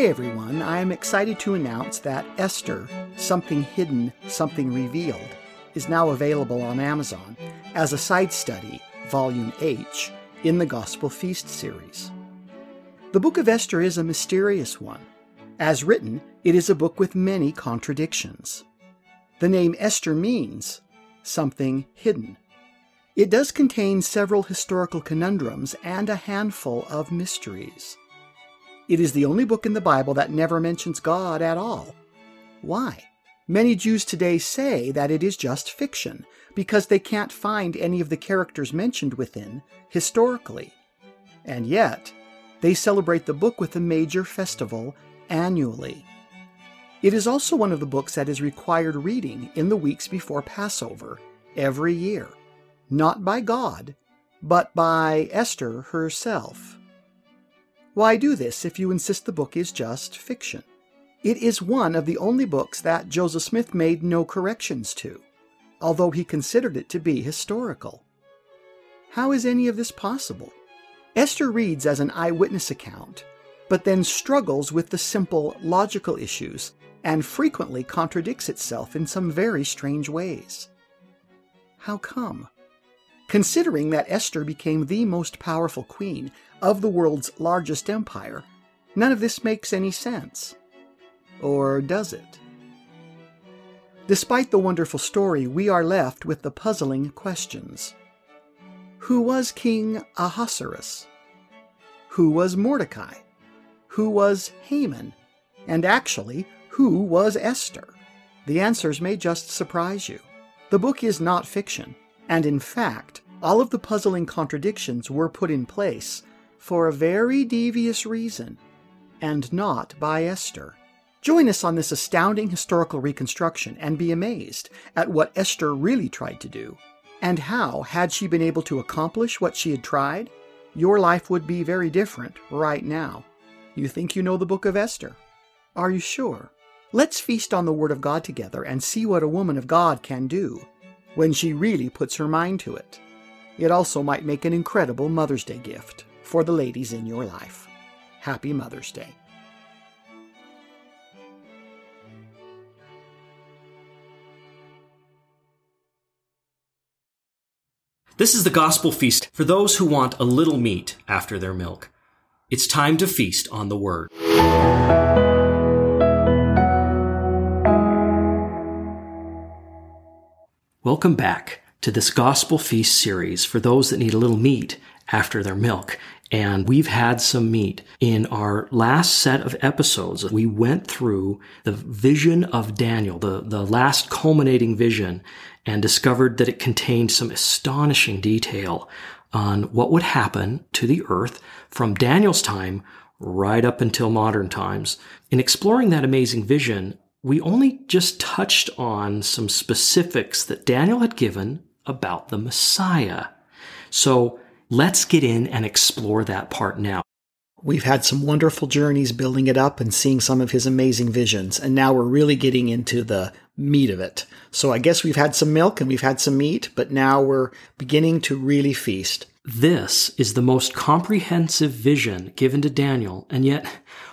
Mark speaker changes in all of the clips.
Speaker 1: Today, everyone, I am excited to announce that Esther, Something Hidden, Something Revealed, is now available on Amazon as a side study, Volume H, in the Gospel Feast series. The book of Esther is a mysterious one. As written, it is a book with many contradictions. The name Esther means something hidden. It does contain several historical conundrums and a handful of mysteries. It is the only book in the Bible that never mentions God at all. Why? Many Jews today say that it is just fiction because they can't find any of the characters mentioned within historically. And yet, they celebrate the book with a major festival annually. It is also one of the books that is required reading in the weeks before Passover every year, not by God, but by Esther herself. Why do this if you insist the book is just fiction? It is one of the only books that Joseph Smith made no corrections to, although he considered it to be historical. How is any of this possible? Esther reads as an eyewitness account, but then struggles with the simple logical issues and frequently contradicts itself in some very strange ways. How come? Considering that Esther became the most powerful queen of the world's largest empire, none of this makes any sense. Or does it? Despite the wonderful story, we are left with the puzzling questions. Who was King Ahasuerus? Who was Mordecai? Who was Haman? And actually, who was Esther? The answers may just surprise you. The book is not fiction. And in fact, all of the puzzling contradictions were put in place for a very devious reason, and not by Esther. Join us on this astounding historical reconstruction and be amazed at what Esther really tried to do, and how, had she been able to accomplish what she had tried, your life would be very different right now. You think you know the book of Esther? Are you sure? Let's feast on the Word of God together and see what a woman of God can do when she really puts her mind to it. It also might make an incredible Mother's Day gift for the ladies in your life. Happy Mother's Day.
Speaker 2: This is the gospel feast for those who want a little meat after their milk. It's time to feast on the word. Welcome back to this Gospel Feast series for those that need a little meat after their milk. And we've had some meat. In our last set of episodes, we went through the vision of Daniel, the, the last culminating vision, and discovered that it contained some astonishing detail on what would happen to the earth from Daniel's time right up until modern times. In exploring that amazing vision, we only just touched on some specifics that Daniel had given about the Messiah. So let's get in and explore that part now.
Speaker 1: We've had some wonderful journeys building it up and seeing some of his amazing visions, and now we're really getting into the meat of it. So I guess we've had some milk and we've had some meat, but now we're beginning to really feast.
Speaker 2: This is the most comprehensive vision given to Daniel, and yet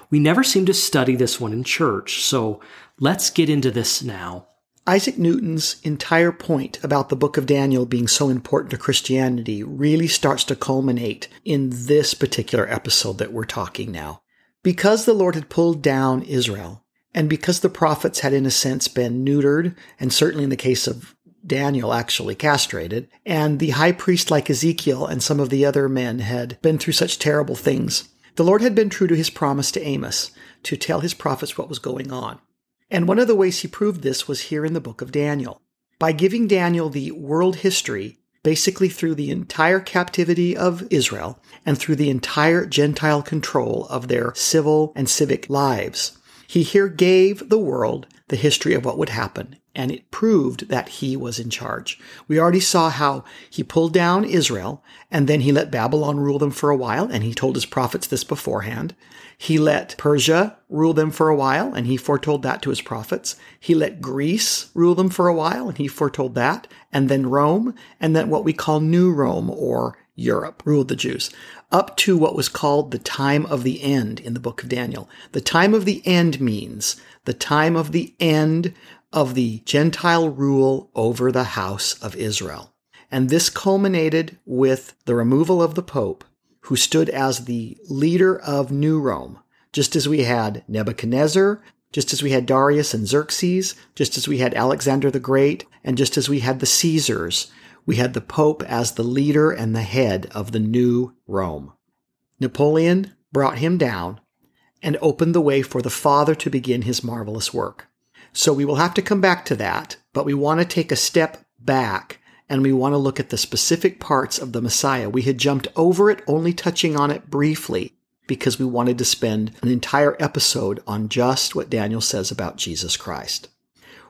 Speaker 2: we never seem to study this one in church. So Let's get into this now.
Speaker 1: Isaac Newton's entire point about the book of Daniel being so important to Christianity really starts to culminate in this particular episode that we're talking now. Because the Lord had pulled down Israel, and because the prophets had in a sense been neutered, and certainly in the case of Daniel actually castrated, and the high priest like Ezekiel and some of the other men had been through such terrible things, the Lord had been true to his promise to Amos to tell his prophets what was going on. And one of the ways he proved this was here in the book of Daniel. By giving Daniel the world history, basically through the entire captivity of Israel and through the entire Gentile control of their civil and civic lives, he here gave the world the history of what would happen, and it proved that he was in charge. We already saw how he pulled down Israel, and then he let Babylon rule them for a while, and he told his prophets this beforehand. He let Persia rule them for a while, and he foretold that to his prophets. He let Greece rule them for a while, and he foretold that. And then Rome, and then what we call New Rome or Europe ruled the Jews, up to what was called the time of the end in the book of Daniel. The time of the end means the time of the end of the Gentile rule over the house of Israel. And this culminated with the removal of the Pope, who stood as the leader of New Rome, just as we had Nebuchadnezzar, just as we had Darius and Xerxes, just as we had Alexander the Great, and just as we had the Caesars, we had the Pope as the leader and the head of the new Rome. Napoleon brought him down and opened the way for the Father to begin his marvelous work. So we will have to come back to that, but we want to take a step back and we want to look at the specific parts of the Messiah. We had jumped over it, only touching on it briefly, because we wanted to spend an entire episode on just what Daniel says about Jesus Christ.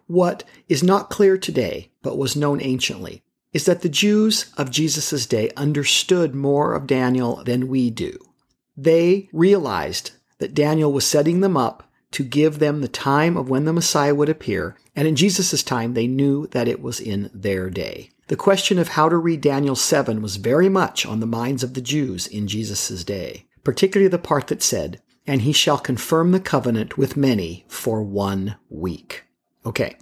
Speaker 1: What is not clear today, but was known anciently, is that the Jews of Jesus' day understood more of Daniel than we do. They realized that Daniel was setting them up to give them the time of when the Messiah would appear, and in Jesus' time they knew that it was in their day. The question of how to read Daniel 7 was very much on the minds of the Jews in Jesus' day, particularly the part that said, And he shall confirm the covenant with many for one week. Okay.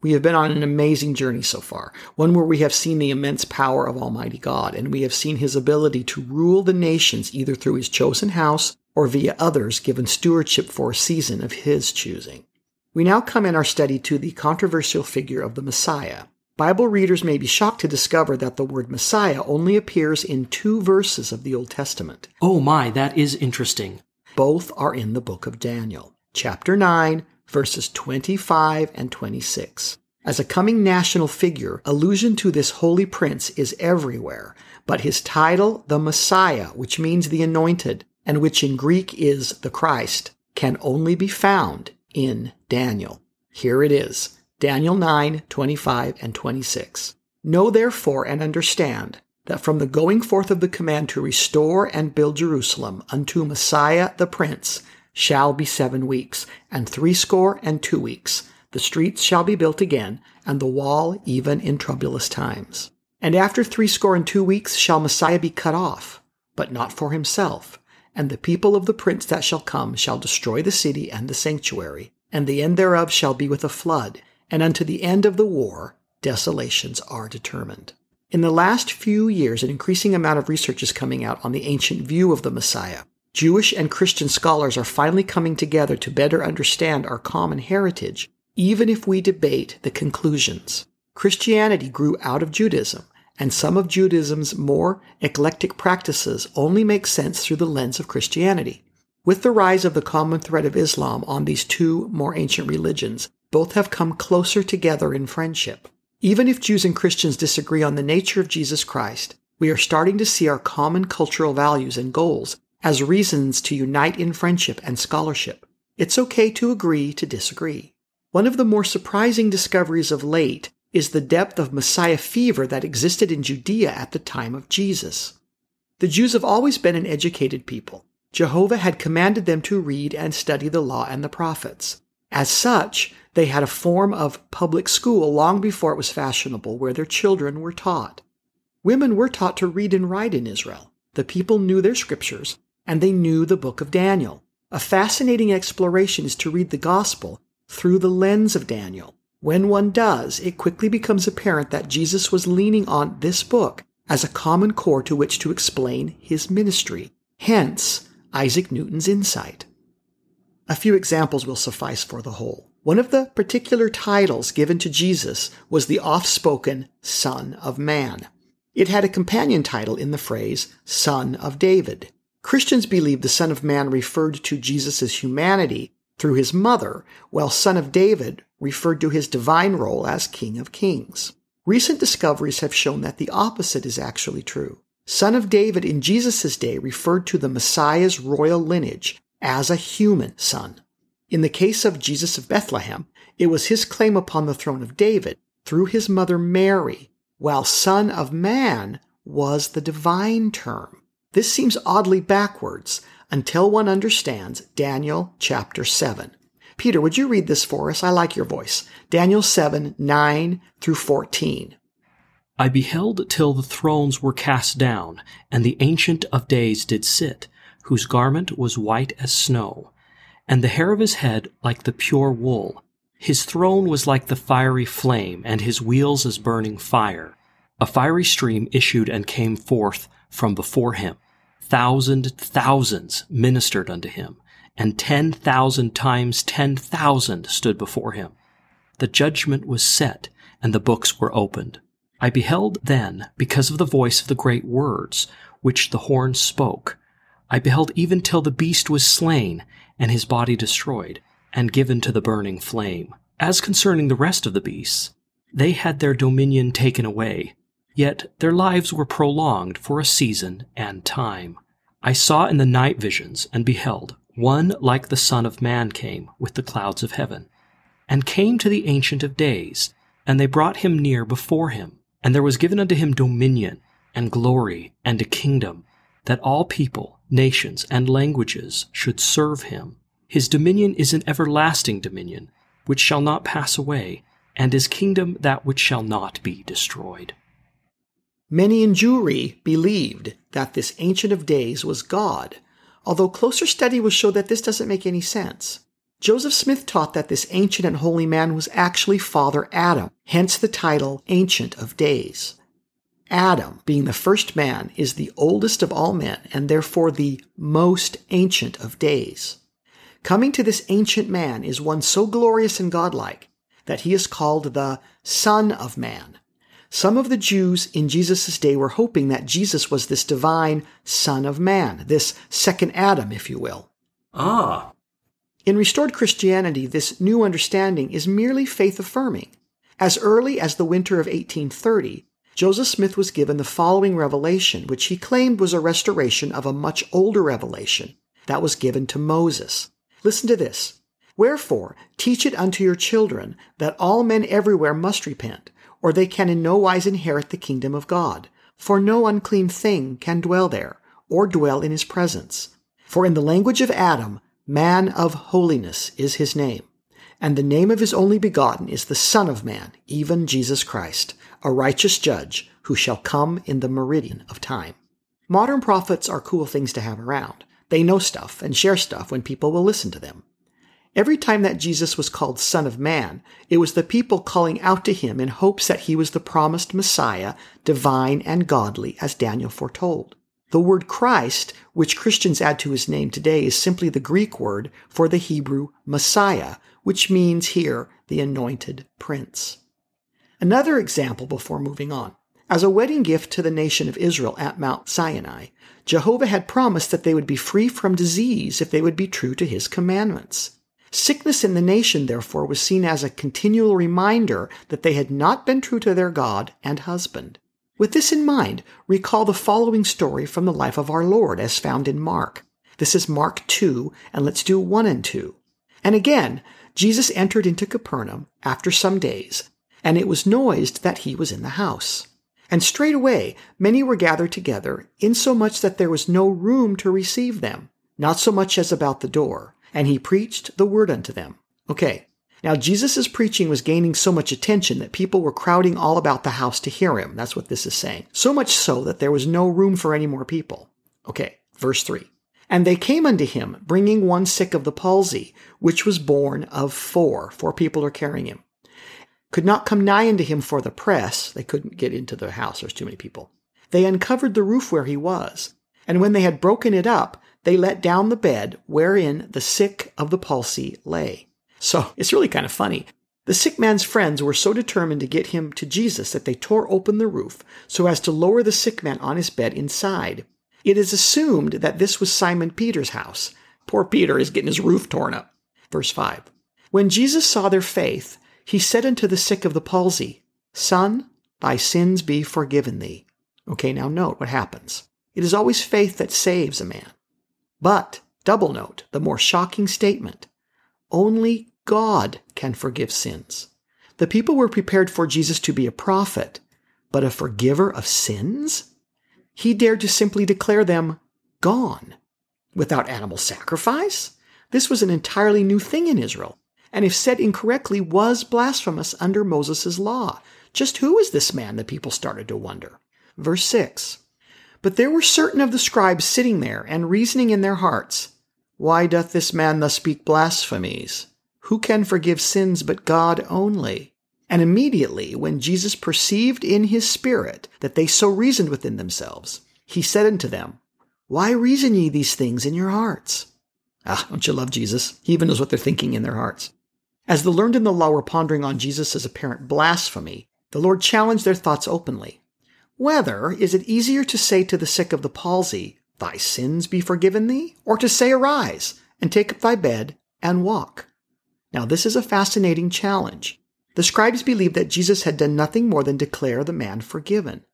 Speaker 1: We have been on an amazing journey so far, one where we have seen the immense power of Almighty God, and we have seen his ability to rule the nations either through his chosen house or via others given stewardship for a season of his choosing. We now come in our study to the controversial figure of the Messiah. Bible readers may be shocked to discover that the word Messiah only appears in two verses of the Old Testament.
Speaker 2: Oh my, that is interesting.
Speaker 1: Both are in the book of Daniel, chapter 9, verses 25 and 26. As a coming national figure, allusion to this holy prince is everywhere, but his title, the Messiah, which means the anointed, and which in Greek is the Christ, can only be found in Daniel. Here it is. Daniel 9, 25 and 26. Know therefore and understand that from the going forth of the command to restore and build Jerusalem unto Messiah the Prince shall be seven weeks, and threescore and two weeks. The streets shall be built again, and the wall even in troublous times. And after threescore and two weeks shall Messiah be cut off, but not for himself. And the people of the prince that shall come shall destroy the city and the sanctuary, and the end thereof shall be with a flood, and unto the end of the war desolations are determined. In the last few years, an increasing amount of research is coming out on the ancient view of the Messiah. Jewish and Christian scholars are finally coming together to better understand our common heritage, even if we debate the conclusions. Christianity grew out of Judaism, and some of Judaism's more eclectic practices only make sense through the lens of Christianity. With the rise of the common thread of Islam on these two more ancient religions, both have come closer together in friendship. Even if Jews and Christians disagree on the nature of Jesus Christ, we are starting to see our common cultural values and goals as reasons to unite in friendship and scholarship. It's okay to agree to disagree. One of the more surprising discoveries of late is the depth of Messiah fever that existed in Judea at the time of Jesus. The Jews have always been an educated people. Jehovah had commanded them to read and study the law and the prophets. As such, they had a form of public school long before it was fashionable where their children were taught. Women were taught to read and write in Israel. The people knew their scriptures, and they knew the book of Daniel. A fascinating exploration is to read the gospel through the lens of Daniel. When one does, it quickly becomes apparent that Jesus was leaning on this book as a common core to which to explain his ministry. Hence, Isaac Newton's insight. A few examples will suffice for the whole. One of the particular titles given to Jesus was the oft-spoken Son of Man. It had a companion title in the phrase Son of David. Christians believe the Son of Man referred to Jesus' humanity through his mother, while Son of David referred to his divine role as King of Kings. Recent discoveries have shown that the opposite is actually true. Son of David in Jesus' day referred to the Messiah's royal lineage as a human son. In the case of Jesus of Bethlehem, it was his claim upon the throne of David through his mother Mary, while Son of Man was the divine term. This seems oddly backwards until one understands Daniel chapter 7. Peter, would you read this for us? I like your voice. Daniel 7, 9 through 14.
Speaker 2: I beheld till the thrones were cast down, and the Ancient of Days did sit, whose garment was white as snow, and the hair of his head like the pure wool. His throne was like the fiery flame, and his wheels as burning fire. A fiery stream issued and came forth from before him. Thousand thousands ministered unto him, and ten thousand times ten thousand stood before him. The judgment was set, and the books were opened. I beheld then, because of the voice of the great words which the horn spoke, I beheld even till the beast was slain, and his body destroyed, and given to the burning flame. As concerning the rest of the beasts, they had their dominion taken away, yet their lives were prolonged for a season and time. I saw in the night visions, and beheld, one like the Son of Man came with the clouds of heaven, and came to the Ancient of Days, and they brought him near before him and there was given unto him dominion and glory and a kingdom, that all people, nations, and languages should serve him. His dominion is an everlasting dominion, which shall not pass away, and his kingdom that which shall not be destroyed.
Speaker 1: Many in Jewry believed that this Ancient of Days was God, although closer study will show that this doesn't make any sense. Joseph Smith taught that this ancient and holy man was actually Father Adam, hence the title Ancient of Days. Adam, being the first man, is the oldest of all men and therefore the most ancient of days. Coming to this ancient man is one so glorious and godlike that he is called the Son of Man. Some of the Jews in Jesus' day were hoping that Jesus was this divine Son of Man, this second Adam, if you will.
Speaker 2: Ah,
Speaker 1: in restored Christianity, this new understanding is merely faith affirming. As early as the winter of 1830, Joseph Smith was given the following revelation, which he claimed was a restoration of a much older revelation that was given to Moses. Listen to this. Wherefore, teach it unto your children that all men everywhere must repent, or they can in no wise inherit the kingdom of God. For no unclean thing can dwell there, or dwell in his presence. For in the language of Adam, Man of holiness is his name. And the name of his only begotten is the Son of Man, even Jesus Christ, a righteous judge who shall come in the meridian of time. Modern prophets are cool things to have around. They know stuff and share stuff when people will listen to them. Every time that Jesus was called Son of Man, it was the people calling out to him in hopes that he was the promised Messiah, divine and godly, as Daniel foretold. The word Christ, which Christians add to his name today, is simply the Greek word for the Hebrew Messiah, which means here the anointed prince. Another example before moving on. As a wedding gift to the nation of Israel at Mount Sinai, Jehovah had promised that they would be free from disease if they would be true to his commandments. Sickness in the nation, therefore, was seen as a continual reminder that they had not been true to their God and husband. With this in mind, recall the following story from the life of our Lord as found in Mark. This is Mark 2, and let's do 1 and 2. And again, Jesus entered into Capernaum after some days, and it was noised that he was in the house. And straightway many were gathered together, insomuch that there was no room to receive them, not so much as about the door. And he preached the word unto them. Okay, now, Jesus' preaching was gaining so much attention that people were crowding all about the house to hear him. That's what this is saying. So much so that there was no room for any more people. Okay, verse 3. And they came unto him, bringing one sick of the palsy, which was borne of four. Four people are carrying him. Could not come nigh unto him for the press. They couldn't get into the house. There's too many people. They uncovered the roof where he was. And when they had broken it up, they let down the bed wherein the sick of the palsy lay. So it's really kind of funny. The sick man's friends were so determined to get him to Jesus that they tore open the roof so as to lower the sick man on his bed inside. It is assumed that this was Simon Peter's house. Poor Peter is getting his roof torn up. Verse 5. When Jesus saw their faith, he said unto the sick of the palsy, Son, thy sins be forgiven thee. Okay, now note what happens. It is always faith that saves a man. But, double note, the more shocking statement. Only God can forgive sins. The people were prepared for Jesus to be a prophet, but a forgiver of sins? He dared to simply declare them gone without animal sacrifice? This was an entirely new thing in Israel, and if said incorrectly, was blasphemous under Moses' law. Just who is this man? The people started to wonder. Verse 6 But there were certain of the scribes sitting there and reasoning in their hearts, Why doth this man thus speak blasphemies? Who can forgive sins but God only? And immediately, when Jesus perceived in his spirit that they so reasoned within themselves, he said unto them, Why reason ye these things in your hearts? Ah, don't you love Jesus? He even knows what they're thinking in their hearts. As the learned in the law were pondering on Jesus' apparent blasphemy, the Lord challenged their thoughts openly. Whether is it easier to say to the sick of the palsy, Thy sins be forgiven thee, or to say, Arise, and take up thy bed, and walk? Now, this is a fascinating challenge. The scribes believed that Jesus had done nothing more than declare the man forgiven.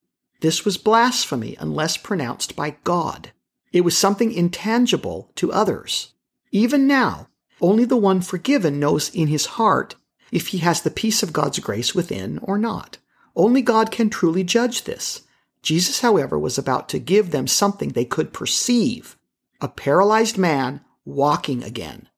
Speaker 1: This was blasphemy unless pronounced by God. It was something intangible to others. Even now, only the one forgiven knows in his heart if he has the peace of God's grace within or not. Only God can truly judge this. Jesus, however, was about to give them something they could perceive a paralyzed man walking again.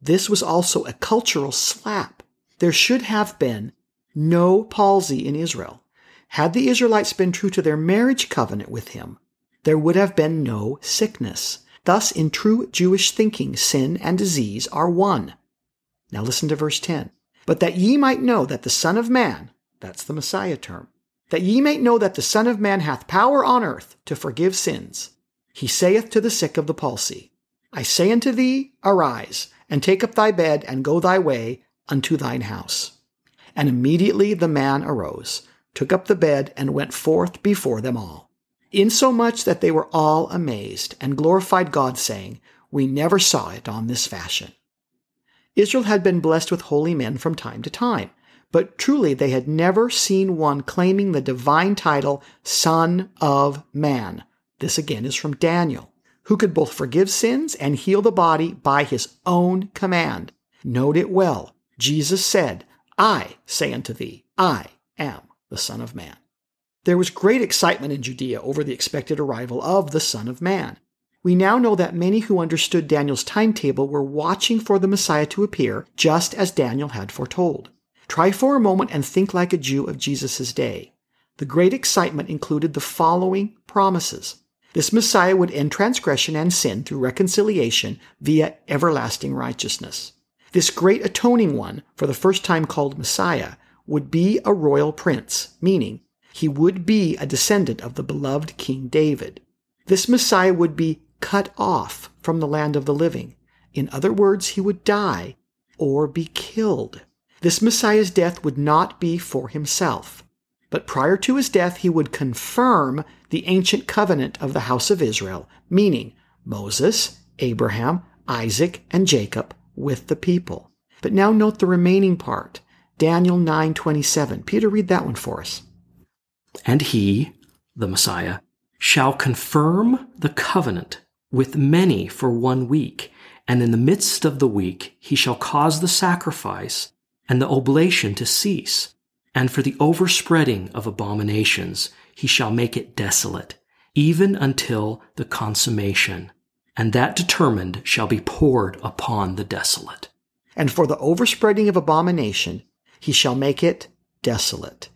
Speaker 1: This was also a cultural slap. There should have been no palsy in Israel. Had the Israelites been true to their marriage covenant with him, there would have been no sickness. Thus, in true Jewish thinking, sin and disease are one. Now listen to verse 10. But that ye might know that the Son of Man, that's the Messiah term, that ye might know that the Son of Man hath power on earth to forgive sins, he saith to the sick of the palsy, I say unto thee, arise, and take up thy bed, and go thy way unto thine house. And immediately the man arose, took up the bed, and went forth before them all, insomuch that they were all amazed, and glorified God, saying, We never saw it on this fashion. Israel had been blessed with holy men from time to time, but truly they had never seen one claiming the divine title Son of Man. This again is from Daniel, who could both forgive sins and heal the body by his own command. Note it well. Jesus said, I say unto thee, I am the Son of Man. There was great excitement in Judea over the expected arrival of the Son of Man. We now know that many who understood Daniel's timetable were watching for the Messiah to appear, just as Daniel had foretold. Try for a moment and think like a Jew of Jesus' day. The great excitement included the following promises. This Messiah would end transgression and sin through reconciliation via everlasting righteousness. This great atoning one, for the first time called Messiah, would be a royal prince, meaning he would be a descendant of the beloved King David. This Messiah would be cut off from the land of the living. In other words, he would die or be killed. This Messiah's death would not be for himself, but prior to his death, he would confirm the ancient covenant of the house of Israel, meaning Moses, Abraham, Isaac, and Jacob with the people. But now note the remaining part. Daniel 9:27. Peter read that one for us.
Speaker 2: And he, the Messiah, shall confirm the covenant with many for one week, and in the midst of the week he shall cause the sacrifice and the oblation to cease, and for the overspreading of abominations he shall make it desolate, even until the consummation, and that determined shall be poured upon the desolate.
Speaker 1: And for the overspreading of abomination he shall make it desolate.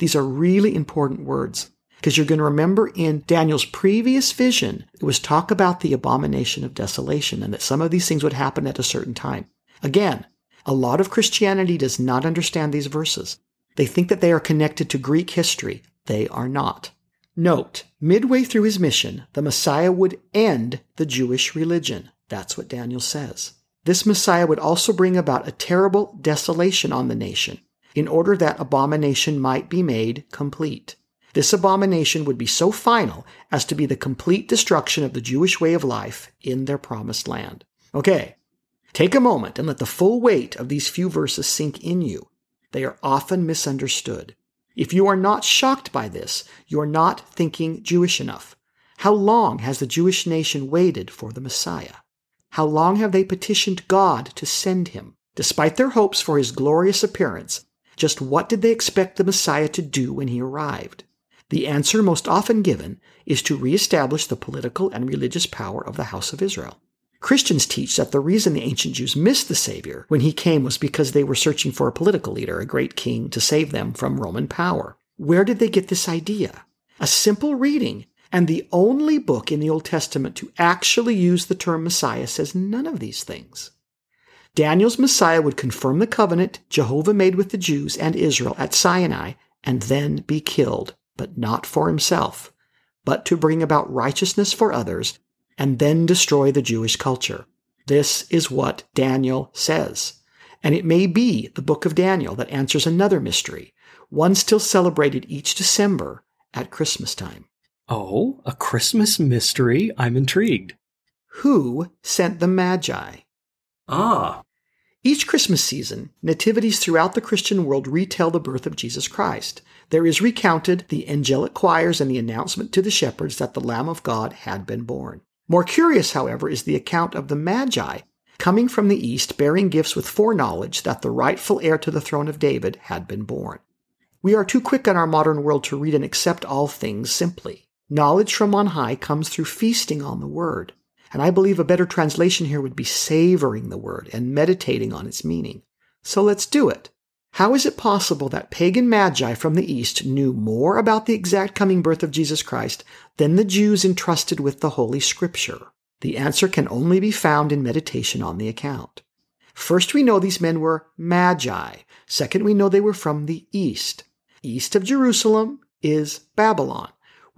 Speaker 1: These are really important words because you're going to remember in Daniel's previous vision, it was talk about the abomination of desolation and that some of these things would happen at a certain time. Again, a lot of Christianity does not understand these verses. They think that they are connected to Greek history. They are not. Note, midway through his mission, the Messiah would end the Jewish religion. That's what Daniel says. This Messiah would also bring about a terrible desolation on the nation, in order that abomination might be made complete. This abomination would be so final as to be the complete destruction of the Jewish way of life in their promised land. Okay, Take a moment and let the full weight of these few verses sink in you. They are often misunderstood. If you are not shocked by this, you are not thinking Jewish enough. How long has the Jewish nation waited for the Messiah? How long have they petitioned God to send him? Despite their hopes for his glorious appearance, just what did they expect the Messiah to do when he arrived? The answer most often given is to reestablish the political and religious power of the house of Israel. Christians teach that the reason the ancient Jews missed the Savior when he came was because they were searching for a political leader, a great king, to save them from Roman power. Where did they get this idea? A simple reading, and the only book in the Old Testament to actually use the term Messiah says none of these things. Daniel's Messiah would confirm the covenant Jehovah made with the Jews and Israel at Sinai and then be killed, but not for himself, but to bring about righteousness for others and then destroy the Jewish culture. This is what Daniel says. And it may be the book of Daniel that answers another mystery, one still celebrated each December at Christmas time.
Speaker 2: Oh, a Christmas mystery? I'm intrigued.
Speaker 1: Who sent the Magi?
Speaker 2: Ah.
Speaker 1: Each Christmas season, nativities throughout the Christian world retell the birth of Jesus Christ. There is recounted the angelic choirs and the announcement to the shepherds that the Lamb of God had been born. More curious, however, is the account of the Magi coming from the east bearing gifts with foreknowledge that the rightful heir to the throne of David had been born. We are too quick in our modern world to read and accept all things simply. Knowledge from on high comes through feasting on the Word. And I believe a better translation here would be savoring the Word and meditating on its meaning. So let's do it. How is it possible that pagan magi from the East knew more about the exact coming birth of Jesus Christ than the Jews entrusted with the Holy Scripture? The answer can only be found in meditation on the account. First, we know these men were magi. Second, we know they were from the East. East of Jerusalem is Babylon,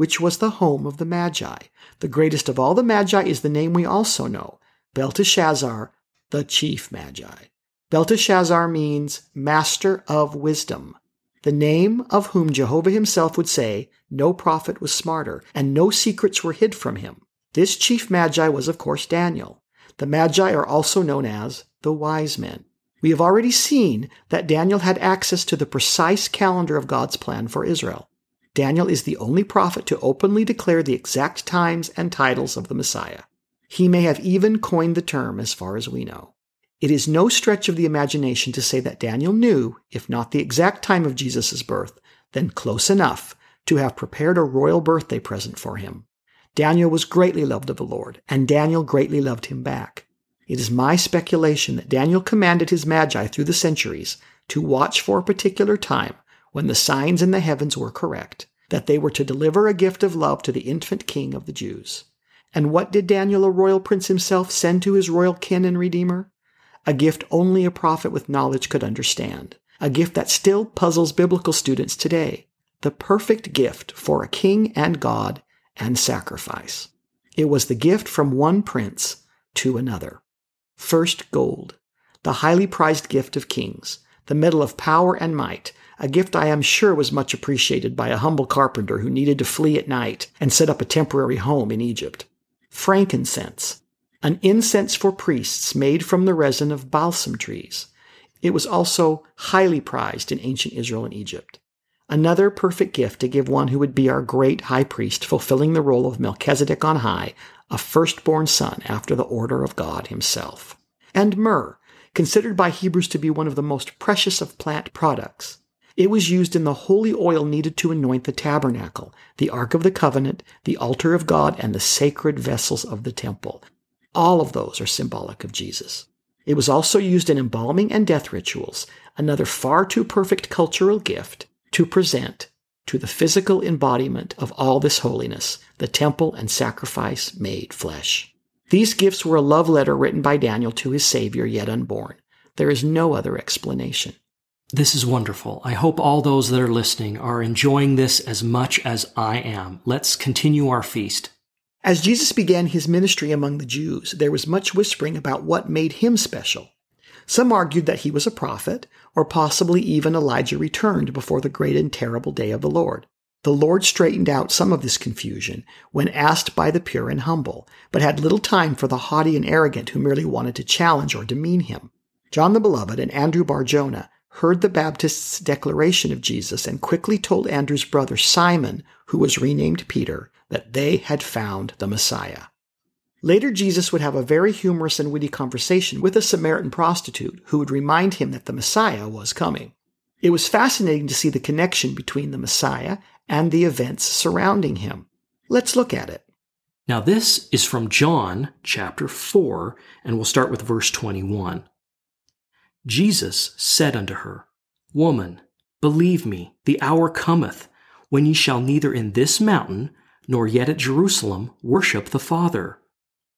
Speaker 1: which was the home of the Magi. The greatest of all the Magi is the name we also know Belteshazzar, the chief Magi. Belteshazzar means master of wisdom, the name of whom Jehovah himself would say, No prophet was smarter, and no secrets were hid from him. This chief magi was, of course, Daniel. The magi are also known as the wise men. We have already seen that Daniel had access to the precise calendar of God's plan for Israel. Daniel is the only prophet to openly declare the exact times and titles of the Messiah. He may have even coined the term as far as we know. It is no stretch of the imagination to say that Daniel knew, if not the exact time of Jesus' birth, then close enough to have prepared a royal birthday present for him. Daniel was greatly loved of the Lord, and Daniel greatly loved him back. It is my speculation that Daniel commanded his magi through the centuries to watch for a particular time when the signs in the heavens were correct, that they were to deliver a gift of love to the infant king of the Jews. And what did Daniel, a royal prince himself, send to his royal kin and redeemer? a gift only a prophet with knowledge could understand, a gift that still puzzles biblical students today, the perfect gift for a king and God and sacrifice. It was the gift from one prince to another. First, gold, the highly prized gift of kings, the metal of power and might, a gift I am sure was much appreciated by a humble carpenter who needed to flee at night and set up a temporary home in Egypt. Frankincense, an incense for priests made from the resin of balsam trees. It was also highly prized in ancient Israel and Egypt. Another perfect gift to give one who would be our great high priest, fulfilling the role of Melchizedek on high, a firstborn son after the order of God himself. And myrrh, considered by Hebrews to be one of the most precious of plant products. It was used in the holy oil needed to anoint the tabernacle, the Ark of the Covenant, the altar of God, and the sacred vessels of the temple. All of those are symbolic of Jesus. It was also used in embalming and death rituals, another far too perfect cultural gift to present to the physical embodiment of all this holiness, the temple and sacrifice made flesh. These gifts were a love letter written by Daniel to his Savior yet unborn. There is no other explanation.
Speaker 2: This is wonderful. I hope all those that are listening are enjoying this as much as I am. Let's continue our feast.
Speaker 1: As Jesus began his ministry among the Jews, there was much whispering about what made him special. Some argued that he was a prophet, or possibly even Elijah returned before the great and terrible day of the Lord. The Lord straightened out some of this confusion when asked by the pure and humble, but had little time for the haughty and arrogant who merely wanted to challenge or demean him. John the Beloved and Andrew Bar-Jonah heard the Baptist's declaration of Jesus and quickly told Andrew's brother Simon, who was renamed Peter, that they had found the Messiah. Later, Jesus would have a very humorous and witty conversation with a Samaritan prostitute who would remind him that the Messiah was coming. It was fascinating to see the connection between the Messiah and the events surrounding him. Let's look at it.
Speaker 2: Now, this is from John chapter 4, and we'll start with verse 21. Jesus said unto her, Woman, believe me, the hour cometh when ye shall neither in this mountain nor yet at Jerusalem worship the Father.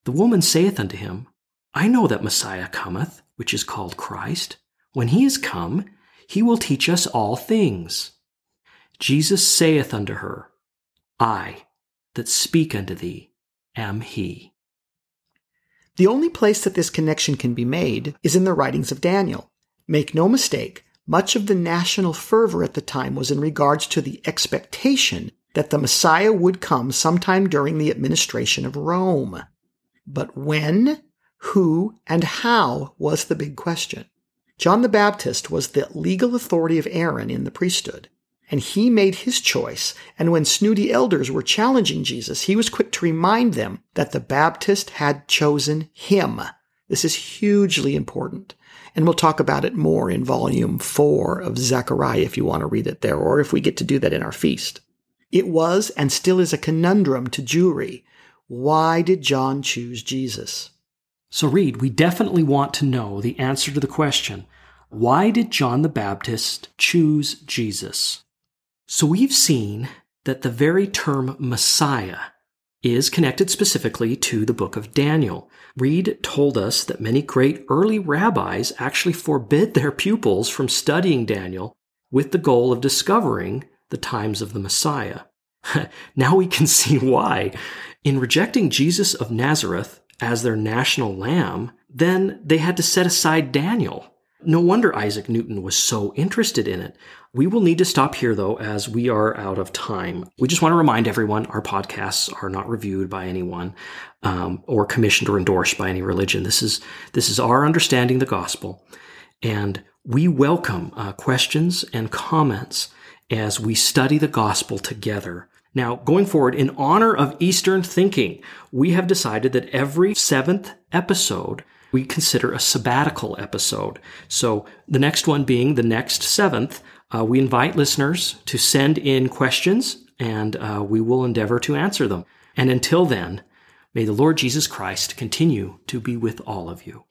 Speaker 2: The woman saith unto him, I know that Messiah cometh, which is called Christ. When he is come, he will teach us all things. Jesus saith unto her, I that speak unto thee am he.
Speaker 1: The only place that this connection can be made is in the writings of Daniel. Make no mistake, much of the national fervor at the time was in regards to the expectation that the Messiah would come sometime during the administration of Rome. But when, who, and how was the big question. John the Baptist was the legal authority of Aaron in the priesthood and he made his choice. And when snooty elders were challenging Jesus, he was quick to remind them that the Baptist had chosen him. This is hugely important. And we'll talk about it more in volume four of Zechariah if you want to read it there, or if we get to do that in our feast. It was and still is a conundrum to Jewry. Why did John choose Jesus?
Speaker 2: So, Reed, we definitely want to know the answer to the question why did John the Baptist choose Jesus? So we've seen that the very term Messiah is connected specifically to the book of Daniel. Reed told us that many great early rabbis actually forbid their pupils from studying Daniel with the goal of discovering the times of the Messiah. now we can see why. In rejecting Jesus of Nazareth as their national lamb, then they had to set aside Daniel. No wonder Isaac Newton was so interested in it. We will need to stop here though, as we are out of time. We just want to remind everyone our podcasts are not reviewed by anyone um, or commissioned or endorsed by any religion. This is this is our understanding the gospel, and we welcome uh, questions and comments as we study the gospel together. Now, going forward, in honor of Eastern thinking, we have decided that every seventh episode we consider a sabbatical episode. So the next one being the next seventh, uh, we invite listeners to send in questions and uh, we will endeavor to answer them. And until then, may the Lord Jesus Christ continue to be with all of you.